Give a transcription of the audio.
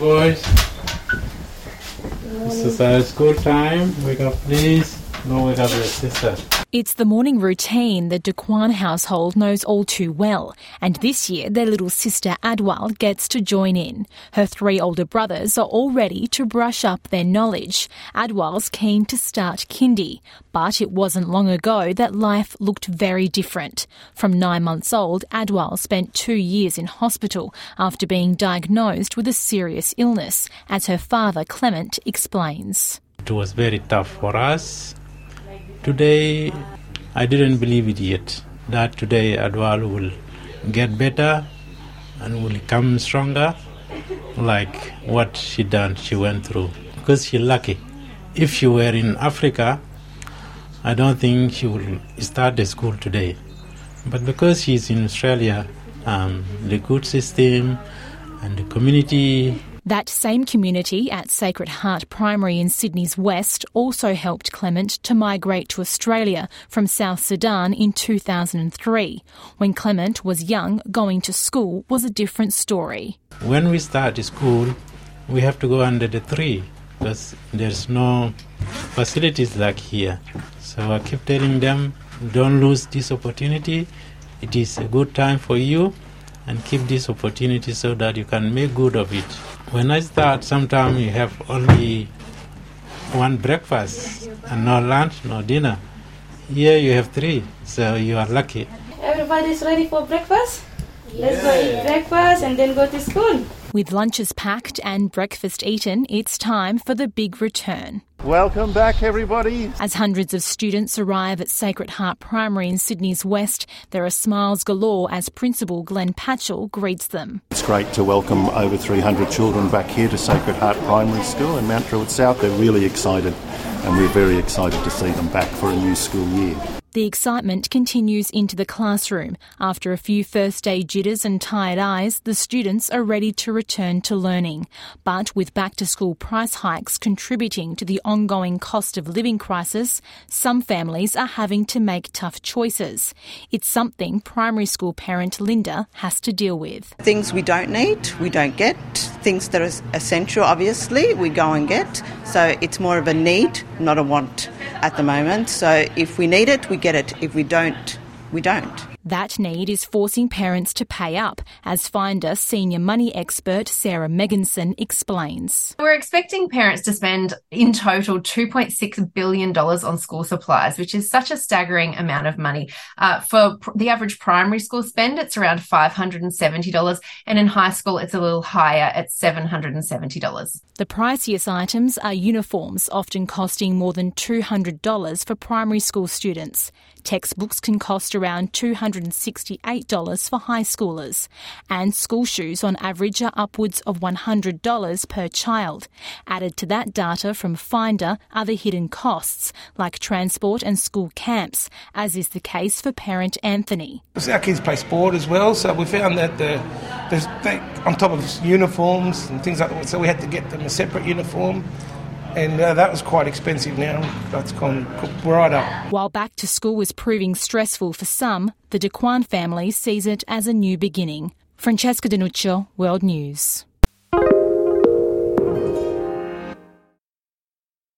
boys. This is our school time. Wake up, please. No, wake up your sister. It's the morning routine the Dequan household knows all too well, and this year their little sister Adwal gets to join in. Her three older brothers are all ready to brush up their knowledge. Adwal's keen to start kindy, but it wasn't long ago that life looked very different. From nine months old, Adwal spent two years in hospital after being diagnosed with a serious illness, as her father Clement explains. It was very tough for us Today, I didn't believe it yet that today Adwal will get better and will come stronger like what she done she went through. Because she lucky. If she were in africa i don't think she would start the school today. But because she's in australia um, the good system and the community that same community at Sacred Heart Primary in Sydney's West also helped Clement to migrate to Australia from South Sudan in 2003. When Clement was young, going to school was a different story. When we start school, we have to go under the tree because there's no facilities like here. So I keep telling them, don't lose this opportunity. It is a good time for you and keep this opportunity so that you can make good of it. When I start, sometimes you have only one breakfast and no lunch, no dinner. Here you have three, so you are lucky. Everybody's ready for breakfast? Let's go eat breakfast and then go to school. With lunches packed and breakfast eaten, it's time for the big return. Welcome back, everybody. As hundreds of students arrive at Sacred Heart Primary in Sydney's West, there are smiles galore as Principal Glenn Patchell greets them. It's great to welcome over 300 children back here to Sacred Heart Primary School in Mount Druitt South. They're really excited, and we're very excited to see them back for a new school year. The excitement continues into the classroom. After a few first day jitters and tired eyes, the students are ready to return to learning. But with back to school price hikes contributing to the ongoing cost of living crisis, some families are having to make tough choices. It's something primary school parent Linda has to deal with. Things we don't need, we don't get. Things that are essential, obviously, we go and get. So it's more of a need, not a want at the moment. So if we need it, we get it. If we don't, we don't. That need is forcing parents to pay up, as Finder senior money expert Sarah Megginson explains. We're expecting parents to spend in total $2.6 billion on school supplies, which is such a staggering amount of money. Uh, for pr- the average primary school spend, it's around $570, and in high school, it's a little higher at $770. The priciest items are uniforms, often costing more than $200 for primary school students. Textbooks can cost around $268 for high schoolers, and school shoes on average are upwards of $100 per child. Added to that data from Finder are the hidden costs, like transport and school camps, as is the case for parent Anthony. Our kids play sport as well, so we found that the, they, on top of uniforms and things like that, so we had to get them a separate uniform and uh, that was quite expensive now. That's gone right up. While back to school was proving stressful for some, the Dequan family sees it as a new beginning. Francesca Denuccio, World News.